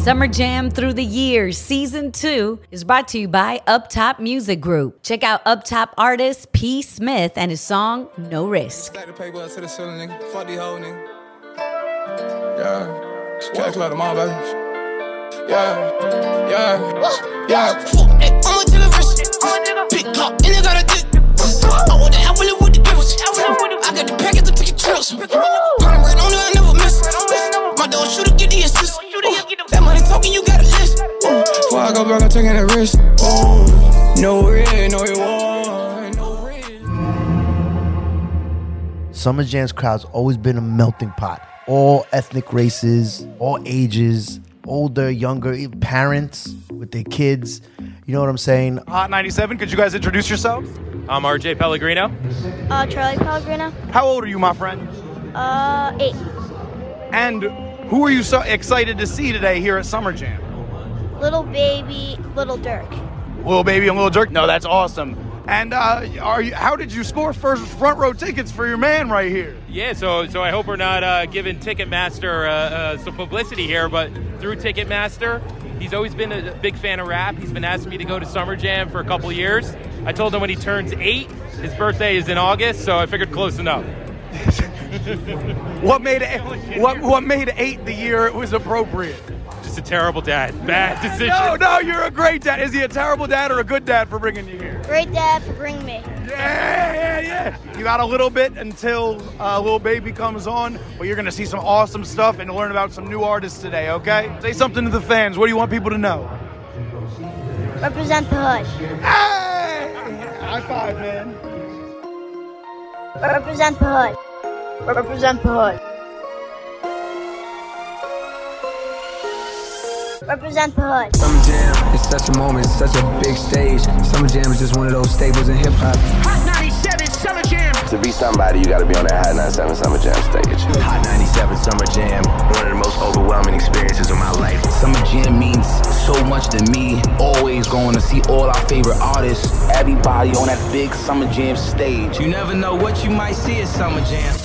Summer Jam Through the Years Season 2 is brought to you by Uptop Music Group. Check out Uptop artist P. Smith and his song No Risk. Stack the paper to the ceiling, nigga. Fuck these whole nigga. Yeah. Cash them all, baby. Yeah. Yeah. Yeah. Fuck that, I'ma to the wrist. Big pop, and you got a dick. I want that, I really want the gifts. I got the package to pick your trips. Burn right on it, I never miss. My dog shooter, get the assist. That money talking, you got a list. Before I go back, I'm taking a risk. Oh, no red, no reward, no. Summer Jam's crowd's always been a melting pot. All ethnic races, all ages, older, younger, parents with their kids. You know what I'm saying? Hot 97, could you guys introduce yourselves? I'm RJ Pellegrino. Uh, Charlie Pellegrino. How old are you, my friend? Uh, eight. And who are you so excited to see today here at Summer Jam? Little baby, little Dirk. Little Baby and Little Dirk? No, that's awesome. And uh, are you, how did you score first front row tickets for your man right here? Yeah, so so I hope we're not uh, giving Ticketmaster uh, uh, some publicity here, but through Ticketmaster, he's always been a big fan of rap. He's been asking me to go to Summer Jam for a couple years. I told him when he turns eight, his birthday is in August, so I figured close enough. What made it, what, what made eight the year it was appropriate? Just a terrible dad. Bad decision. No, no, you're a great dad. Is he a terrible dad or a good dad for bringing you here? Great dad for bringing me. Yeah, yeah, yeah. You got a little bit until uh, little baby comes on, but you're gonna see some awesome stuff and learn about some new artists today. Okay? Say something to the fans. What do you want people to know? Represent the hood. Hey! High five, man. Represent the hood. Represent the hood. Represent the hood. Summer Jam is such a moment, such a big stage. Summer Jam is just one of those staples in hip hop. Hot 97 Summer Jam. To be somebody, you gotta be on that Hot 97 Summer Jam stage. Hot 97 Summer Jam. One of the most overwhelming experiences of my life. Summer Jam means so much to me. Always going to see all our favorite artists. Everybody on that big Summer Jam stage. You never know what you might see at Summer Jam.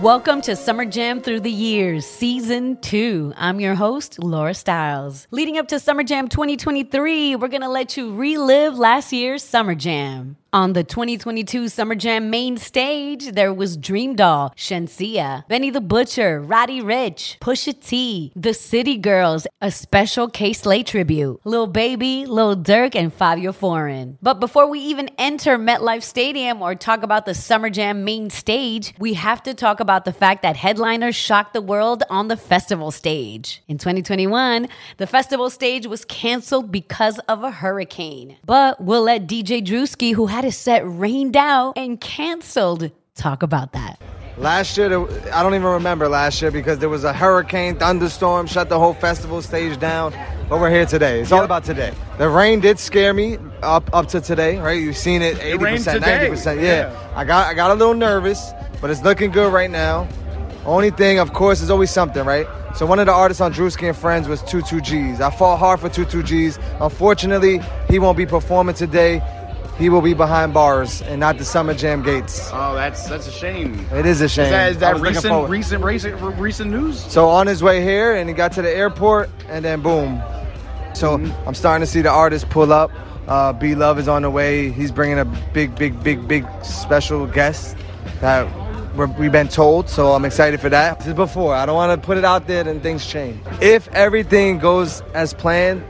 Welcome to Summer Jam Through the Years, Season 2. I'm your host, Laura Stylez. Leading up to Summer Jam 2023, we're going to let you relive last year's Summer Jam. On the 2022 Summer Jam main stage, there was Dream Doll, Shenseea, Benny the Butcher, Roddy Ricch, Pusha T, The City Girls, a special Kay Slay tribute, Lil Baby, Lil Durk, and Fivio Foreign. But before we even enter MetLife Stadium or talk about the Summer Jam main stage, we have to talk about the fact that headliners shocked the world on the festival stage. In 2021, the festival stage was canceled because of a hurricane. But we'll let DJ Drewski, who had his set rained out and canceled, talk about that. Last year, I don't even remember last year because there was a hurricane, thunderstorm, shut the whole festival stage down. But we're here today. It's all about today. The rain did scare me up up to today, right? You've seen it, eighty percent, today. ninety percent. Yeah. Yeah. I got I got a little nervous, but it's looking good right now. Only thing, of course, is always something, right? So one of the artists on Drewski and Friends was 22Gz. I fought hard for 22Gz. Unfortunately, he won't be performing today. He will be behind bars and not the Summer Jam gates. Oh, that's that's a shame. It is a shame. Is that, is that recent, recent, recent, recent news? So on his way here, and he got to the airport, and then boom. So Mm-hmm. I'm starting to see the artists pull up. Uh, B Love is on the way. He's bringing a big, big, big, big special guest that we're, we've been told. So I'm excited for that. This is before. I don't want to put it out there, then things change. If everything goes as planned,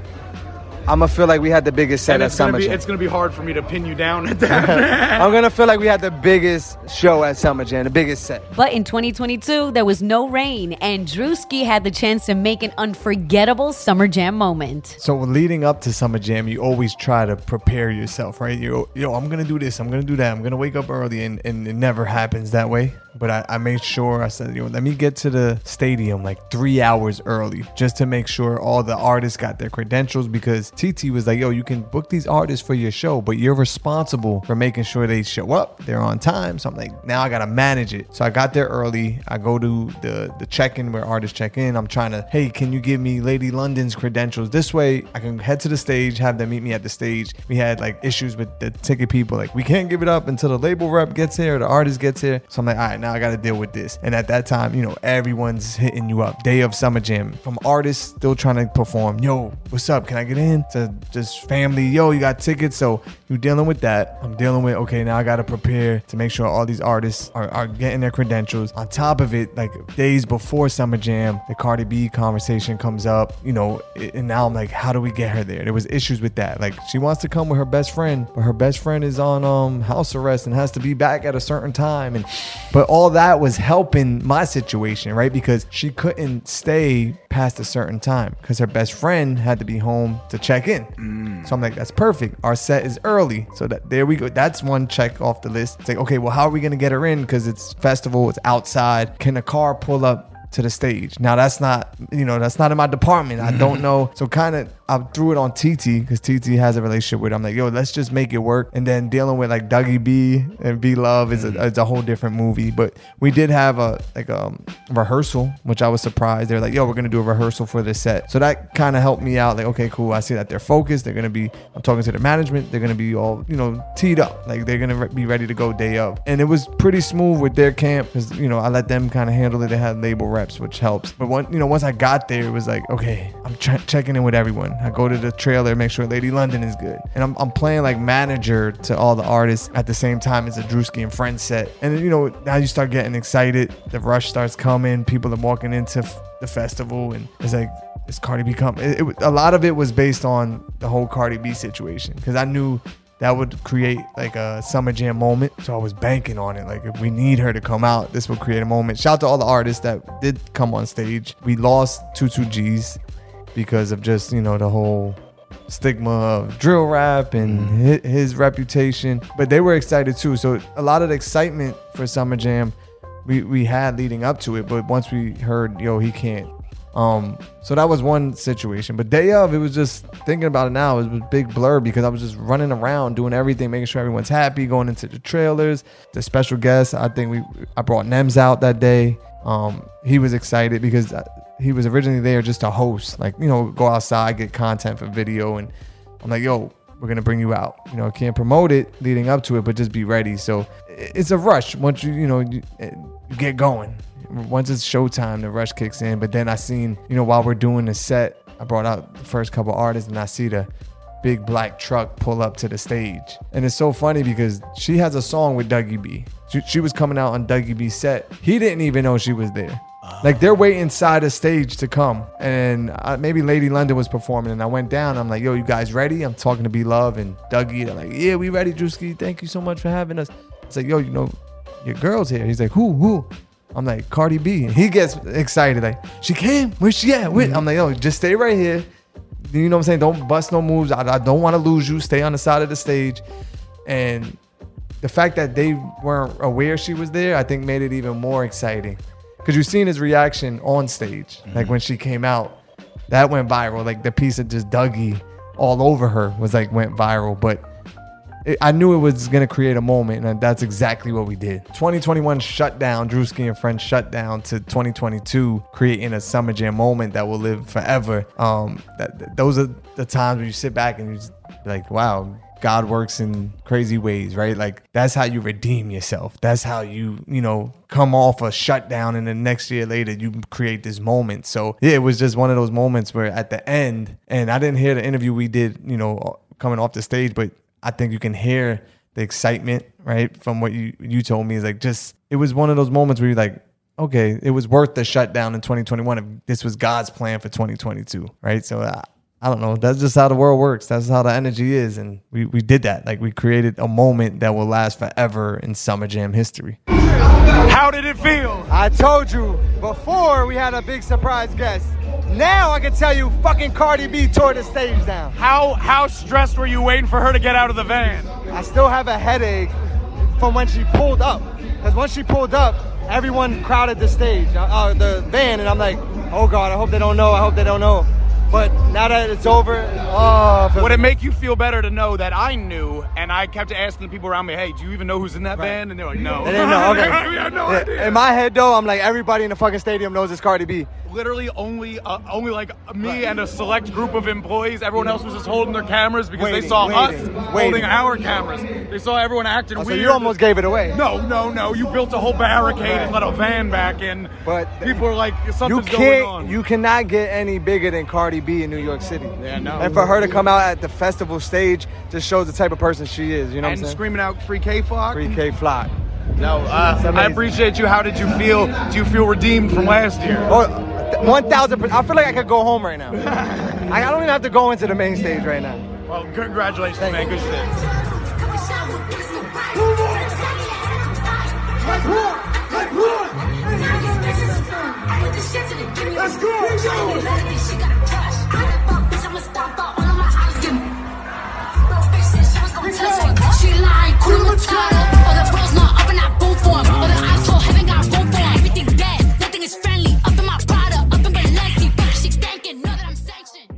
I'm gonna feel like we had the biggest set And at Summer be Jam. it's gonna be hard for me to pin you down at that. I'm gonna feel like we had the biggest show at Summer Jam, the biggest set. But in 2022, there was no rain, and Drewski had the chance to make an unforgettable Summer Jam moment. So leading up to Summer Jam, you always try to prepare yourself, right? You yo, I'm gonna do this, I'm gonna do that, I'm gonna wake up early, and, and it never happens that way. But I, I made sure I said, you know, let me get to the stadium like three hours early just to make sure all the artists got their credentials because TT was like, yo, you can book these artists for your show, but you're responsible for making sure they show up, they're on time. So I'm like, now I gotta manage it. So I got there early. I go to the the check-in where artists check in. I'm trying to, hey, can you give me Lady London's credentials? This way I can head to the stage, have them meet me at the stage. We had like issues with the ticket people, like we can't give it up until the label rep gets here, or the artist gets here. So I'm like, all right, now I got to deal with this. And at that time, you know, everyone's hitting you up. Day of Summer Jam from artists still trying to perform. Yo, what's up? Can I get in? To just family. Yo, you got tickets. So you're dealing with that. I'm dealing with, okay, now I got to prepare to make sure all these artists are, are getting their credentials. On top of it, like days before Summer Jam, the Cardi B conversation comes up, you know, and now I'm like, how do we get her there? There was issues with that. Like she wants to come with her best friend, but her best friend is on um house arrest and has to be back at a certain time. And but all that was helping my situation, right? Because she couldn't stay past a certain time because her best friend had to be home to check in. Mm. So I'm like, that's perfect. Our set is early. So that there we go. That's one check off the list. It's like, okay, well, how are we gonna get her in? Because it's festival, it's outside. Can a car pull up to the stage. Now that's not, you know, that's not in my department. I don't mm. know. So kind of I threw it on TT because TT has a relationship with. Him. I'm like, yo, let's just make it work. And then dealing with like Dougie B and B Love is a, mm. is a whole different movie. But we did have a like a rehearsal, which I was surprised. They're like, yo, we're gonna do a rehearsal for this set. So that kind of helped me out. Like, okay, cool. I see that they're focused. They're gonna be. I'm talking to the management. They're gonna be all you know teed up. Like they're gonna be ready to go day of. And it was pretty smooth with their camp because you know I let them kind of handle it. They had label reps, which helps. But one, you know, once I got there, it was like, okay, I'm ch- checking in with everyone. I go to the trailer, make sure Lady London is good, and I'm, I'm playing like manager to all the artists at the same time as a Drewski and Friends set. And you know, now you start getting excited. The rush starts coming. People are walking into f- the festival, and it's like. Is Cardi B come? It, it, a lot of it was based on the whole Cardi B situation because I knew that would create like a summer jam moment. So I was banking on it. Like if we need her to come out, this will create a moment. Shout out to all the artists that did come on stage. We lost two two G's because of just you know the whole stigma of drill rap and hi- his reputation. But they were excited too. So a lot of the excitement for Summer Jam we, we had leading up to it. But once we heard, yo, he can't. Um, so that was one situation. But day of, it was just thinking about it now. It was a big blur because I was just running around doing everything, making sure everyone's happy, going into the trailers. The special guests. I think we I brought Nems out that day. Um, he was excited because uh, he was originally there just to host, like you know, go outside, get content for video, and I'm like, yo, we're gonna bring you out. You know, can't promote it leading up to it, but just be ready. So it's a rush once you you know you, eh, you get going. Once it's showtime, the rush kicks in. But then I seen you know while we're doing the set, I brought out the first couple artists, and I see the big black truck pull up to the stage. And it's so funny because she has a song with Dougie B. She, she was coming out on Dougie B's set. He didn't even know she was there. Like they're waiting inside the stage to come, and uh, maybe Lady London was performing, and I went down. I'm like, "Yo, you guys ready?" I'm talking to B Love and Dougie. They're like, "Yeah, we ready, Drewski. Thank you so much for having us." It's like, "Yo, you know, your girl's here." He's like, "Who? Who?" I'm like, "Cardi B." And he gets excited, like, "She came? Where's she at?" Where-" I'm like, "Yo, just stay right here." You know what I'm saying? Don't bust no moves. I, I don't want to lose you. Stay on the side of the stage, and the fact that they weren't aware she was there, I think made it even more exciting. Because you've seen his reaction on stage. Like when she came out, that went viral. Like the piece of just Dougie all over her was like went viral. But it, I knew it was gonna create a moment, and that's exactly what we did. 2021 shut down, Drewski and Friends shut down to 2022, creating a summer jam moment that will live forever. Um, that, that- those are the times where you sit back and you just like, wow, God works in crazy ways, right? Like that's how you redeem yourself. That's how you, you know, come off a shutdown and then next year later you create this moment. So yeah, it was just one of those moments where at the end, and I didn't hear the interview we did, you know, coming off the stage, but I think you can hear the excitement, right? From what you you told me is like just it was one of those moments where you're like, okay, it was worth the shutdown in 2021 if this was God's plan for 2022, right? So uh, I don't know. That's just how the world works. That's how the energy is, and we we did that. Like we created a moment that will last forever in Summer Jam history. How did it feel? I told you before we had a big surprise guest. Now I can tell you fucking Cardi B tore the stage down. How how stressed were you waiting for her to get out of the van? I still have a headache from when she pulled up. Because once she pulled up, everyone crowded the stage, uh, uh, the van, and I'm like, oh God, I hope they don't know. I hope they don't know. But now that it's over, oh, Would it make you feel better to know that I knew and I kept asking the people around me, hey, do you even know who's in that band? And they're like, no. They didn't know. Okay. No Yeah, idea. In my head, though, I'm like everybody in the fucking stadium knows it's Cardi B. Literally only, uh, only like me and a select group of employees. Everyone else was just holding their cameras because they saw waiting, us waiting. holding our cameras. They saw everyone acting Oh, so weird. you almost gave it away. No, no, no. You built a whole barricade and let a van back in. But people are like, You something's going can't. on. You cannot get any bigger than Cardi B in New York City. Yeah, no. And for her to come out at the festival stage just shows the type of person she is. You know what I'm and screaming out free Kay Flock. Free Kay Flock. No, uh, I appreciate you. How did you feel? Do you feel redeemed from last year? Oh, one thousand percent. I feel like I could go home right now. I I don't even have to go into the main stage right now. Well, congratulations, man. Good shit. She lying, cool matata. All the bros not up and I boom for 'em. All the asshole haven't got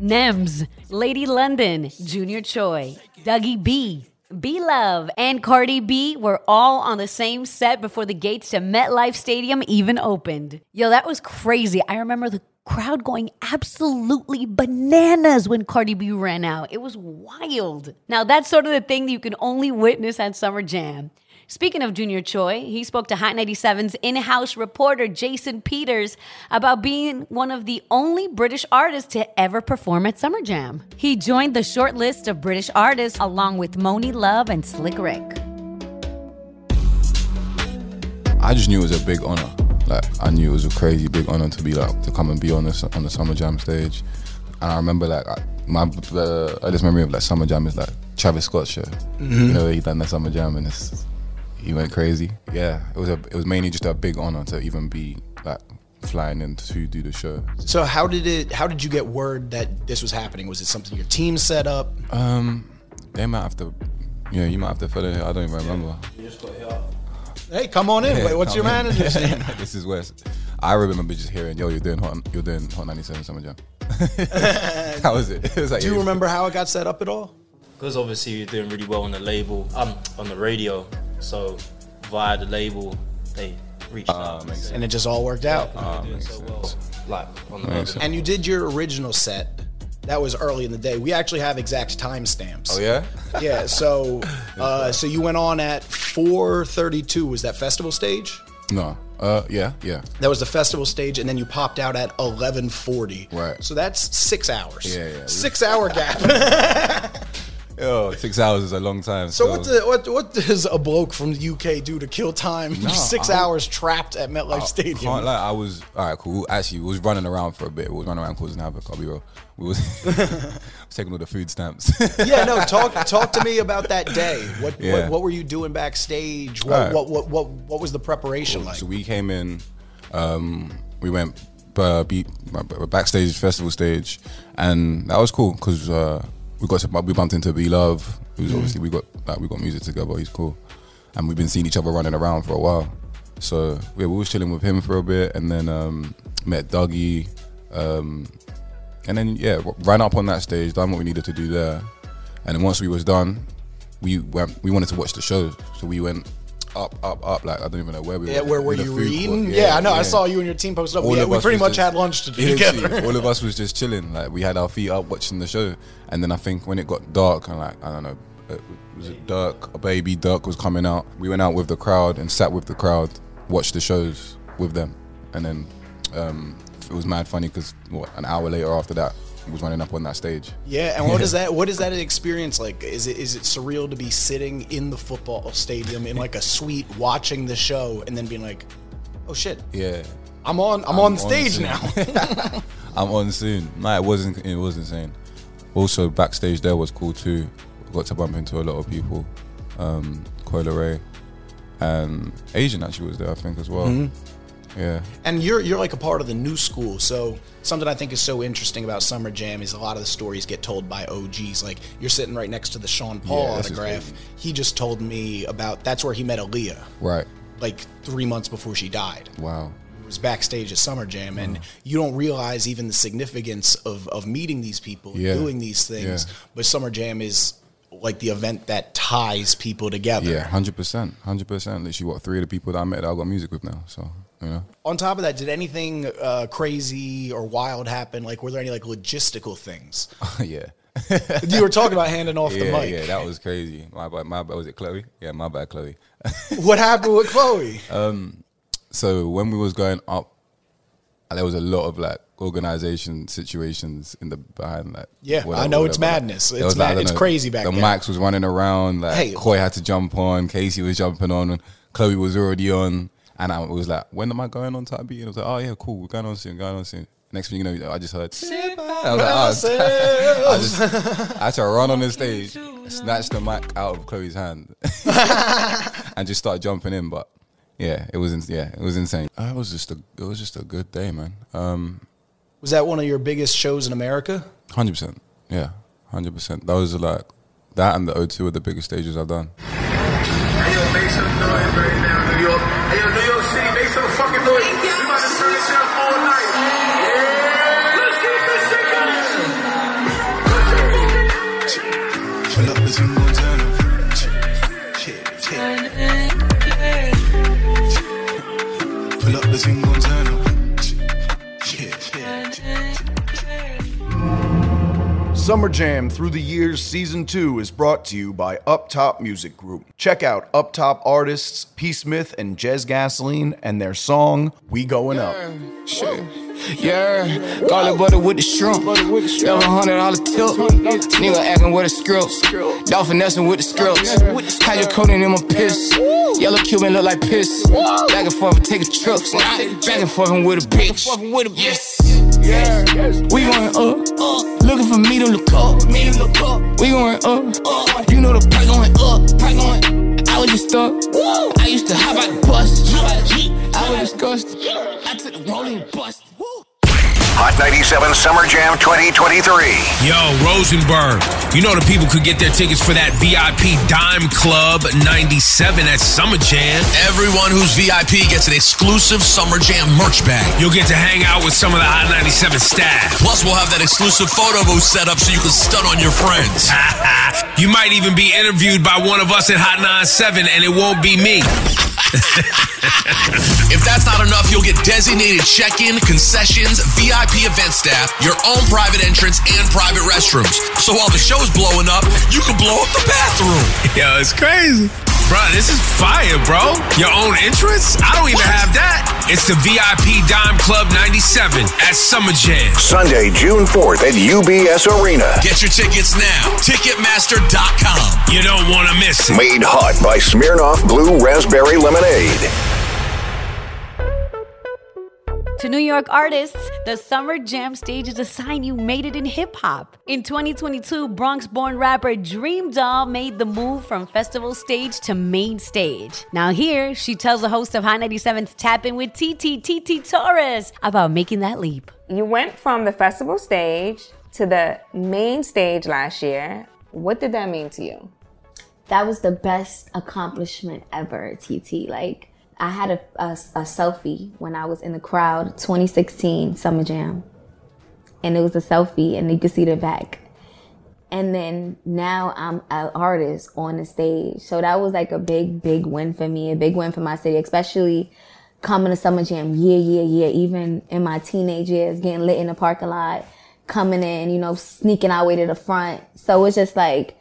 Nems, Lady London, Jnr Choi, Dougie B, B Love, and Cardi B were all on the same set before the gates to MetLife Stadium even opened. Yo, that was crazy. I remember the crowd going absolutely bananas when Cardi B ran out. It was wild. Now, that's sort of the thing that you can only witness at Summer Jam. Speaking of Jnr Choi, he spoke to Hot 97's in house reporter Jason Peters about being one of the only British artists to ever perform at Summer Jam. He joined the short list of British artists along with Monie Love and Slick Rick. I just knew it was a big honor. Like I knew it was a crazy big honor to be like to come and be on the on the Summer Jam stage. And I remember like I, my the earliest memory of like Summer Jam is like Travis Scott show. Mhm. You know he done the Summer Jam and it's, he went crazy. Yeah, it was a it was mainly just a big honor to even be like flying in to do the show. So how did it? How did you get word that this was happening? Was it something your team set up? Um, they might have to. Yeah, you might have to fill it. I don't even remember. Hey, come on in. Yeah, Wait, what's your come in. manager's name? this is West. I remember just hearing, "Yo, you're doing hot, you're doing hot 97 Summer Jam." that was it. It was like, Do you remember how it got set up at all? Because obviously you're doing really well on the label, um, on the radio. So via the label, they reached Ah, out. And it just all worked out. Yeah, so well, like on the Makes radio. And you did your original set. That was early in the day. We actually have exact timestamps. Oh yeah. Yeah. So, uh, so you went on at 4:32. Was that festival stage? No. Uh, yeah, yeah. That was the festival stage, and then you popped out at 11:40. Right. So that's six hours. Yeah, yeah. Six hour gap. Yo, six hours is a long time. So what, the, what what does a bloke from the UK do to kill time? No, Six I- hours trapped at MetLife I Stadium. Can't lie, I was all right. Cool. Actually, we was running around for a bit. We was running around causing havoc. I'll be real. We was, was taking all the food stamps. yeah, no. Talk talk to me about that day. What Yeah. what, what were you doing backstage? What, Alright. what what what what was the preparation like? So we came in, um, we went uh, beat, backstage, festival stage, and that was cool because uh, we got to, we bumped into B Love, who's Mhm. obviously we got like we got music together. He's cool, and we've been seeing each other running around for a while. So yeah, we was chilling with him for a bit, and then um, met Dougie, um, and then yeah, ran up on that stage, done what we needed to do there, and then once we was done, we went. We wanted to watch the show, so we went up, up, up. Like I don't even know where we were. Yeah, were. where were you eating? Yeah, I know. I saw you and your team posted up. All We, we pretty much just- had lunch Yeah, together. all of us was just chilling. Like we had our feet up watching the show, and then I think when it got dark and like I don't know, uh, was it Dirk? A baby Dirk was coming out. We went out with the crowd and sat with the crowd, watched the shows with them, and then um, it was mad funny because what an hour later after that, was running up on that stage. Yeah, and what is that? What is that experience like? Is it is it surreal to be sitting in the football stadium in like a suite watching the show and then being like, "Oh shit, Yeah. I'm on I'm, on stage now." I'm on soon. No, it wasn't. It was insane. Also, backstage there was cool too. Got to bump into a lot of people. Um, Coi Leray and Asian actually was there, I think, as well. Mhm. Yeah. And you're you're like a part of the new school. So something I think is so interesting about Summer Jam is a lot of the stories get told by OGs. Like you're sitting right next to the Sean Paul Yeah, autograph. He just told me about that's where he met Aaliyah, Right. like three months before she died. Wow. It was backstage at Summer Jam, and Mm. you don't realize even the significance of of meeting these people, Yeah. doing these things. Yeah. But Summer Jam is like the event that ties people together. Yeah, hundred percent, hundred percent. Literally, what three of the people that I met that I got music with now. So you know, On top of that, did anything uh, crazy or wild happen? Like, were there any like logistical things? yeah. You were talking about handing off the mic. Yeah, that was crazy. My bad. My bad. Was it Chloe? Yeah, my bad, Chloe. What happened with Chloe? Um, so when we was going up, there was a lot of like organization situations in the behind that. Yeah, I know it's madness. There It's like, mad- don't it's know, crazy back the then. Max was running around. Like Hey. Coi had to jump on. Casey was jumping on. And Chloe was already on. And I was like, when am I going on type beat? And I was like, oh yeah, cool. We're going on soon. Going on soon. Next thing you know, I just heard. I was like, oh, I, just, I had to run on the stage, snatch the mic out of Chloe's hand, and just start jumping in. But yeah, it was ins- yeah, it was insane. It was just a it was just a good day, man. Um, Was that one of your biggest shows in America? hundred percent, yeah, hundred percent. Those are like that and the O2 are the biggest stages I've done. Hey, yo, make some noise right now, New York. Hey, yo, New York City, make some fucking noise. We about to turn this up all night. Yeah, let's get this shit going. Pull up the Summer Jam Through the Years Season 2 is brought to you by Uptop Music Group. Check out Uptop artists P. Smith and Jezz Gasoline and their song We Going Up. Shit. Yeah, garlic butter with the shrimp. Eleven hundred dollar tilt. Nigga acting with a script. Dolphin nestling with the scripts. Hydrocodone in my piss. Yellow Cuban look like piss. Back and forth, taking trips. Back and forth with a bitch. Yes. We going up. Looking for me to look up. Me to look up. We going up. You know the price going up. Price going. I was just stuck. I used to hop out the bus. I was disgusted. I took the rolling bus. Hot 97 Summer Jam 2023. Yo, Rosenberg. You know the people could get their tickets for that VIP Dime Club 97 at Summer Jam. Everyone who's VIP gets an exclusive Summer Jam merch bag. You'll get to hang out with some of the Hot 97 staff. Plus, we'll have that exclusive photo booth set up so you can stun on your friends. you might even be interviewed by one of us at Hot 97, and it won't be me. If that's not enough, you'll get designated check-in, concessions, VIP event staff, your own private entrance, and private restrooms. So while the show's blowing up, you can blow up the bathroom. Yo, it's crazy. Bro, this is fire, bro. Your own entrance? I don't even have that. It's the VIP Dime Club 97 at Summer Jam. Sunday, June 4th at UBS Arena. Get your tickets now. Ticketmaster.com. You don't want to miss it. Made hot by Smirnoff Blue Raspberry Lemonade. To New York artists, the Summer Jam stage is a sign you made it in hip hop. In 2022, Bronx born rapper Dream Doll made the move from festival stage to main stage. Now, here, she tells the host of High 97's Tap In with TT, TT Torrez, about making that leap. You went from the festival stage to the main stage last year. What did that mean to you? that was the best accomplishment ever, TT. Like, I had a, a, a selfie when I was in the crowd, 2016 Summer Jam. And it was a selfie, and you could see the back. And then now I'm an artist on the stage. So that was like a big, big win for me, a big win for my city, especially coming to Summer Jam year, year, year, even in my teenage years, getting lit in the parking lot, coming in, you know, sneaking our way to the front. So it's just like,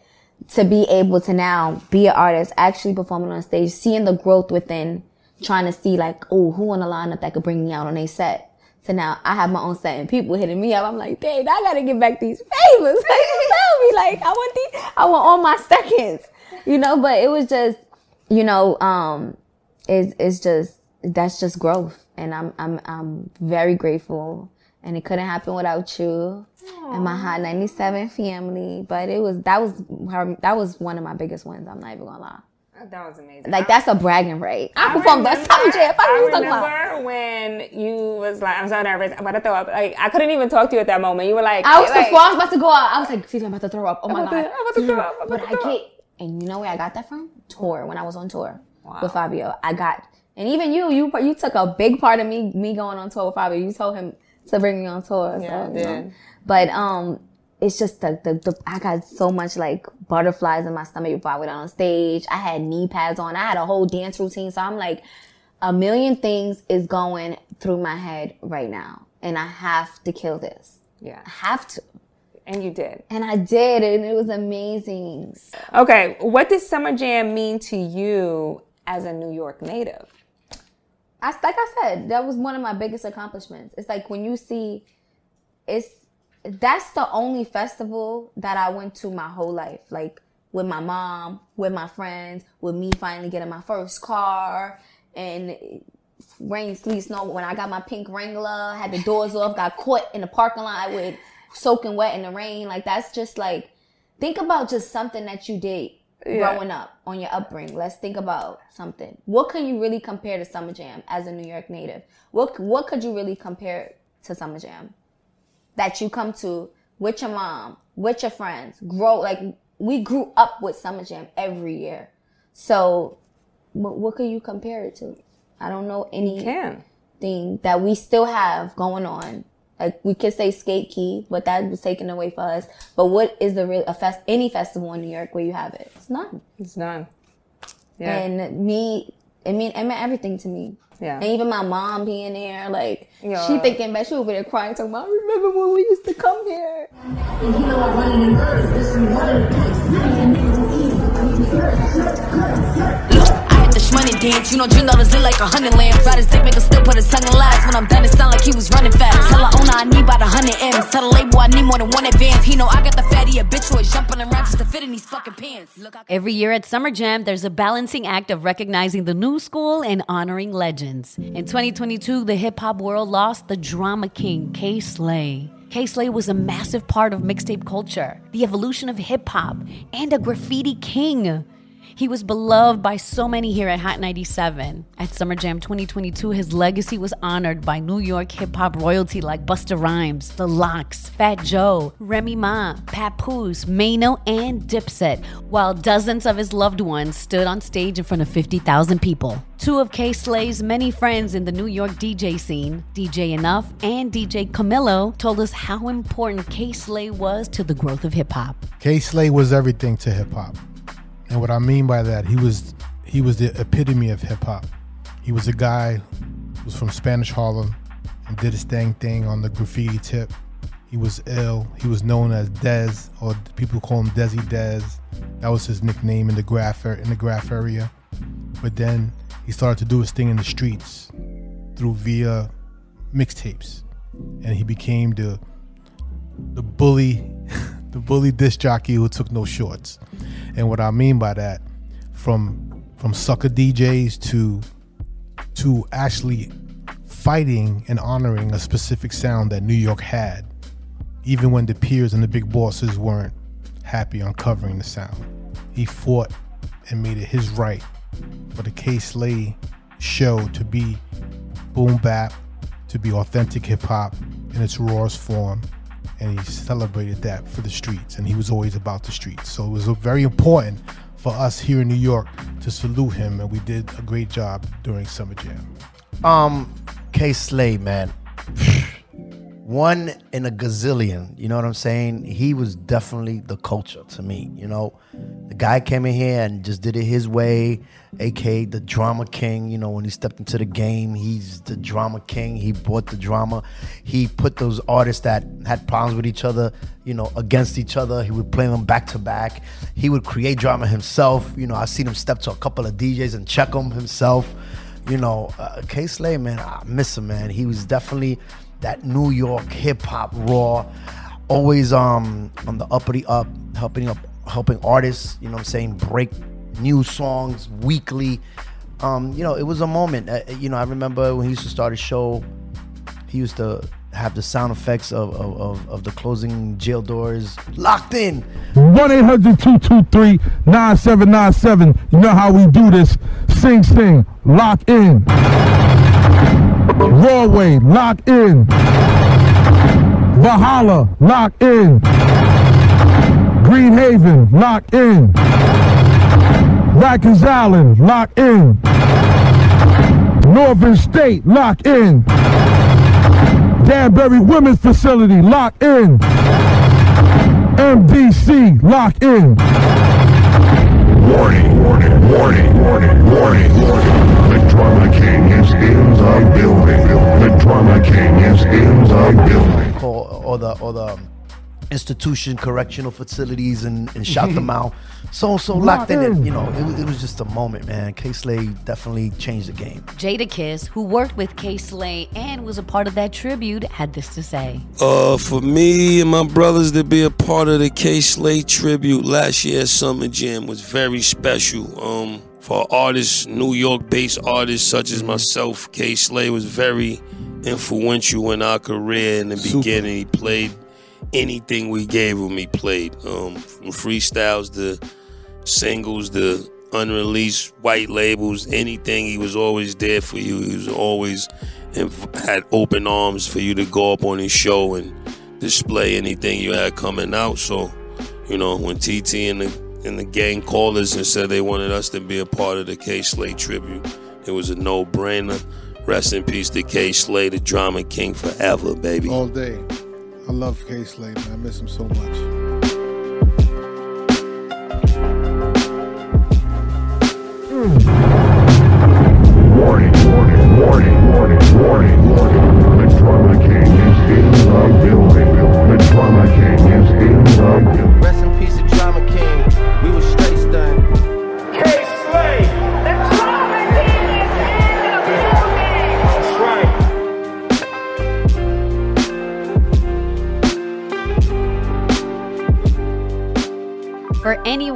to be able to now be an artist, actually performing on stage, seeing the growth within, trying to see like, oh, who on the lineup that could bring me out on a set. So now I have my own set and people hitting me up. I'm like, babe, I gotta get back these favors. Like, tell me, like, I want these, I want all my seconds, you know. But it was just, you know, um, it's it's just that's just growth, and I'm I'm I'm very grateful, and it couldn't happen without you and my Hot 97 family. But it was that was her, that was one of my biggest wins. I'm not even gonna lie. That was amazing. Like that's a bragging right. I, performed the Summer Jam. I I about. remember when you was like, I'm so nervous. I'm about to throw up. Like, I couldn't even talk to you at that moment. You were like, I was like, before I was about to go out. I was like, "Titi, I'm about to throw up. Oh my I'm god, to- I'm about to throw up. I'm about I get? And you know where I got that from? Tour when I was on tour with Fivio. I got And even you, you you took a big part of me me going on tour with Fivio. You told him to bring me on tour. Yeah, so, I you know. But um, it's just the, the the I got so much like butterflies in my stomach before I went on stage. I had knee pads on. I had a whole dance routine. So I'm like, a million things is going through my head right now, and I have to kill this. Yeah, I have to. And you did. And I did, and it was amazing. Okay, what does Summer Jam mean to you as a New York native? I like I said, that was one of my biggest accomplishments. It's like when you see, it's that's the only festival that I went to my whole life. Like with my mom, with my friends, with me finally getting my first car, and rain, sleet, snow. When I got my pink Wrangler, had the doors off, got caught in the parking lot with soaking wet in the rain. Like that's just like think about just something that you did Yeah. growing up on your upbringing. Let's think about something. What can you really compare to Summer Jam as a New York native? What what could you really compare to Summer Jam that you come to with your mom, with your friends, grow like we grew up with Summer Jam every year. So what, what could you compare it to? I don't know any thing that we still have going on. Like we could say skate key, but that was taken away for us. But what is the real a fest any festival in New York where you have it? It's none. It's none. Yeah. And me, it mean it meant everything to me. Yeah. And even my mom being there, like Yeah. she thinking back, she over there crying, talking about, I remember when we used to come here. I hit the shmoney dance, you know Gino does lit like a hundred lamps. Ride his dick, make him still put his tongue in last. When I'm done, it sound like he was running fast. Tell the owner I need about a hundred M's. Tell the label I need more than one advance. He know I got the fatty habitual jumping around just to fit in these fucking pants. Look, I Every year at Summer Jam, there's a balancing act of recognizing the new school and honoring legends. In 2022, the hip hop world lost the drama king, Kay Slay. Kay Slay was a massive part of mixtape culture, the evolution of hip hop, and a graffiti king. He was beloved by so many here at Hot 97. At Summer Jam 2022, his legacy was honored by New York hip hop royalty like Busta Rhymes, The LOX, Fat Joe, Remy Ma, Papoose, Maino, and Dipset, while dozens of his loved ones stood on stage in front of 50,000 people. Two of Kay Slay's many friends in the New York DJ scene, DJ Enuff and DJ Camilo, told us how important Kay Slay was to the growth of hip hop. Kay Slay was everything to hip hop. And what I mean by that, he was he was the epitome of hip hop. He was a guy who was from Spanish Harlem and did his dang thing on the graffiti tip. He was ill. He was known as Dez, or people call him Desi Dez. That was his nickname in the graph in the graph area. But then he started to do his thing in the streets through via mixtapes, and he became the the bully, the bully disc jockey who took no shorts. And what I mean by that, from from sucker DJs to to actually fighting and honoring a specific sound that New York had, even when the peers and the big bosses weren't happy on covering the sound. He fought and made it his right for the Kay Slay show to be boom bap, to be authentic hip hop in its rawest form. And he celebrated that for the streets, and he was always about the streets. So it was very important for us here in New York to salute him, and we did a great job during Summer Jam. Um, Kay Slay, man. One in a gazillion. You know what I'm saying? He was definitely the culture to me. You know, the guy came in here and just did it his way, aka the drama king. You know, when he stepped into the game, he's the drama king. He brought the drama. He put those artists that had problems with each other, you know, against each other. He would play them back to back. He would create drama himself. You know, I seen him step to a couple of DJs and check them himself you know, uh, Kay Slay, man, I miss him, man. He was definitely that New York hip hop raw, always um on the uppity up, helping up, helping artists. You know, what I'm saying break new songs weekly. Um, you know, it was a moment. Uh, you know, I remember when he used to start a show, he used to have the sound effects of of, of, of the closing jail doors locked in. 1 800 223 9797. You know how we do this. Sing, sing, lock in. Rahway, lock in. Valhalla, lock in. Green Haven, lock in. Rikers Island, lock in. Northern State, lock in. Danbury Women's Facility, lock in. MDC, lock in. Warning, warning, warning, warning, warning, warning. The Drama King is in the building. The Drama King is in the building. Call all the all the um, institution correctional facilities and, and shout them out. So so locked in. And, you know, it, was- it was just a moment, man. Kay Slay definitely changed the game. Jadakiss, who worked with Kay Slay and was a part of that tribute, had this to say. Uh, for me and my brothers to be a part of the Kay Slay tribute last year at Summer Jam was very special. Um, for artists, New York-based artists such as myself, Kay Slay was very influential in our career in the beginning. He played anything we gave him. He played um, from freestyles to singles, the unreleased white labels, anything. He was always there for you. He was always inv- had open arms for you to go up on his show and display anything you had coming out. So, you know, when TT and the and the gang called us and said they wanted us to be a part of the Kay Slay tribute, it was a no brainer. Rest in peace to Kay Slay, the drama king forever, baby. All day. I love K Slade, man. I miss him so much. Warning, warning, warning, warning, warning, warning. The Drama King is in the building. The Drama King is in the building.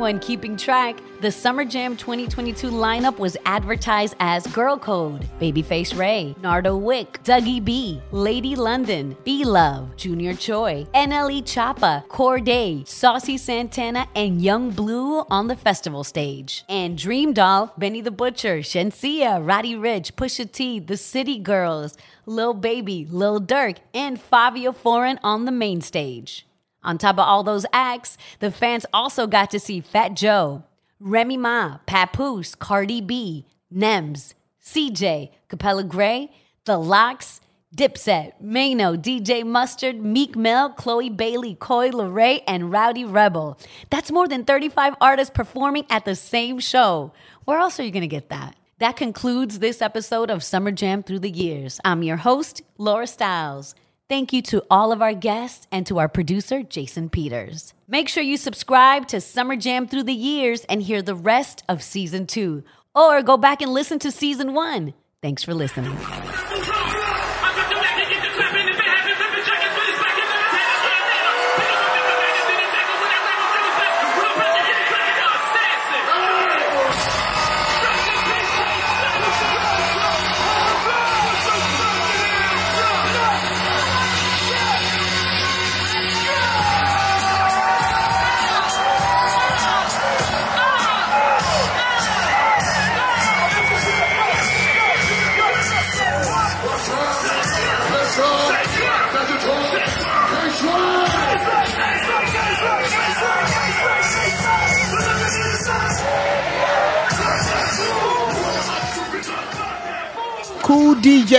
Anyone keeping track, the Summer Jam 2022 lineup was advertised as Girl Code, Babyface Ray, Nardo Wick, Dougie B, Lady London, B Love, Jnr Choi, NLE Choppa, Cordae, Saucy Santana, and Yung Bleu on the festival stage. And Dream Doll, Benny the Butcher, Shenseea, Roddy Ricch, Pusha T, The City Girls, Lil Baby, Lil Durk, and Fivio Foreign on the main stage. On top of all those acts, the fans also got to see Fat Joe, Remy Ma, Papoose, Cardi B, Nems, CJ, Capella Grey, The LOX, Dipset, Maino, DJ Mustard, Meek Mill, Chloe Bailey, Coi Leray, and Rowdy Rebel. That's more than 35 artists performing at the same show. Where else are you going to get that? That concludes this episode of Summer Jam Through the Years. I'm your host, Laura Stylez. Thank you to all of our guests and to our producer, Jason Peters. Make sure you subscribe to Summer Jam Through the Years and hear the rest of season two, or go back and listen to season one. Thanks for listening.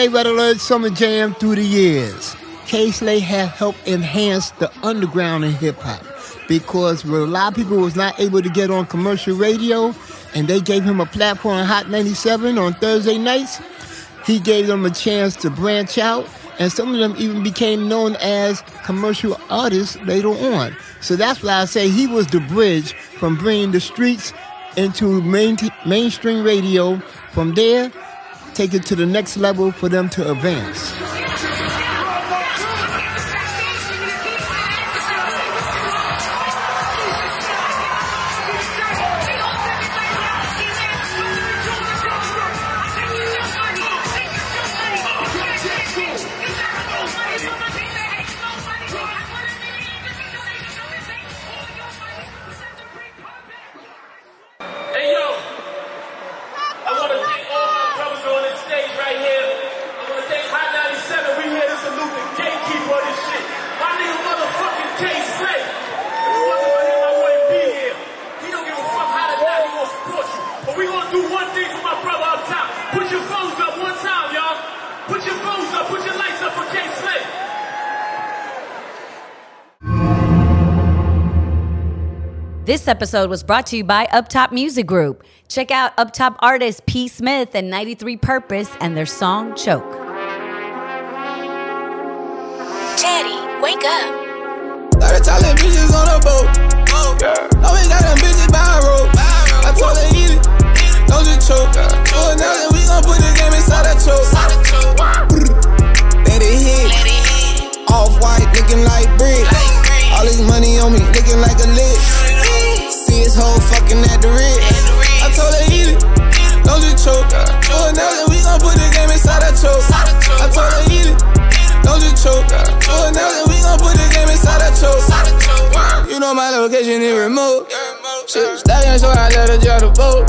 Red Alert Summer Jam through the years. Slay have helped enhance the underground in hip hop because a lot of people was not able to get on commercial radio and they gave him a platform on Hot 97 on Thursday nights, he gave them a chance to branch out and some of them even became known as commercial artists later on. So that's why I say he was the bridge from bringing the streets into main, mainstream radio. From there, take it to the next level for them to advance. This episode was brought to you by Uptop Music Group. Check out Uptop artist P. Smith and 93 Purpose and their song Choke. Daddy, wake up. Got a talent bitches on a boat. No, we got them bitches by a rope. I told her eat it, don't just choke. For now, then we gon' put the game inside a choke. Let it hit. Off white, looking like brick. All this money on me, looking like a lick. See his whole fucking at the rich. I told her eat it, don't just choke. For now, then we gon' put the game inside a choke. I told her eat it. Don't just choke. For now, then we gon' put the game inside a choke. You know my location is remote. Shit, stallion, so I let her drive the boat.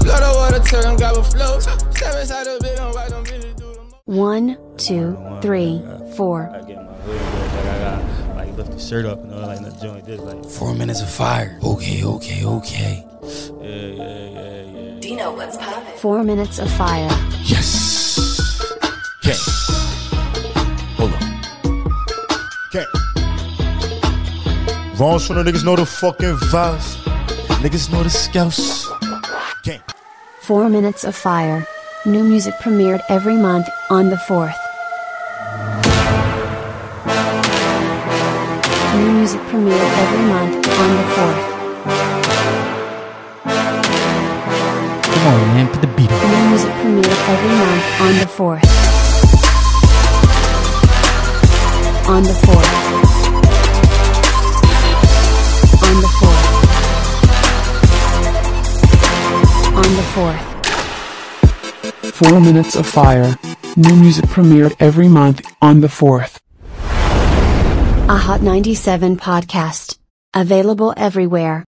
Blow the water, tell them grab a float. Step inside the bit, don't ride them bitches. One, two, three, four. Like I got like lift the shirt up, you know, like the joint this like Four minutes of fire. Okay, okay, okay. yeah, yeah, yeah, yeah. Dino, what's poppin'? Four minutes of fire. Yes. Okay. Hold on. Okay. Wrong so the niggas know the fucking vibes. Niggas know the scouts. Okay. Four minutes of fire. New music premiered every month on the 4th. Music premiere every month on the 4th. Come on, man. Put the beat on. New music premiered every month on the 4th. On the 4th. On the 4th. On the 4th. Four Minutes of Fire. New music premiered every month on the 4th. A Hot 97 podcast. Available everywhere.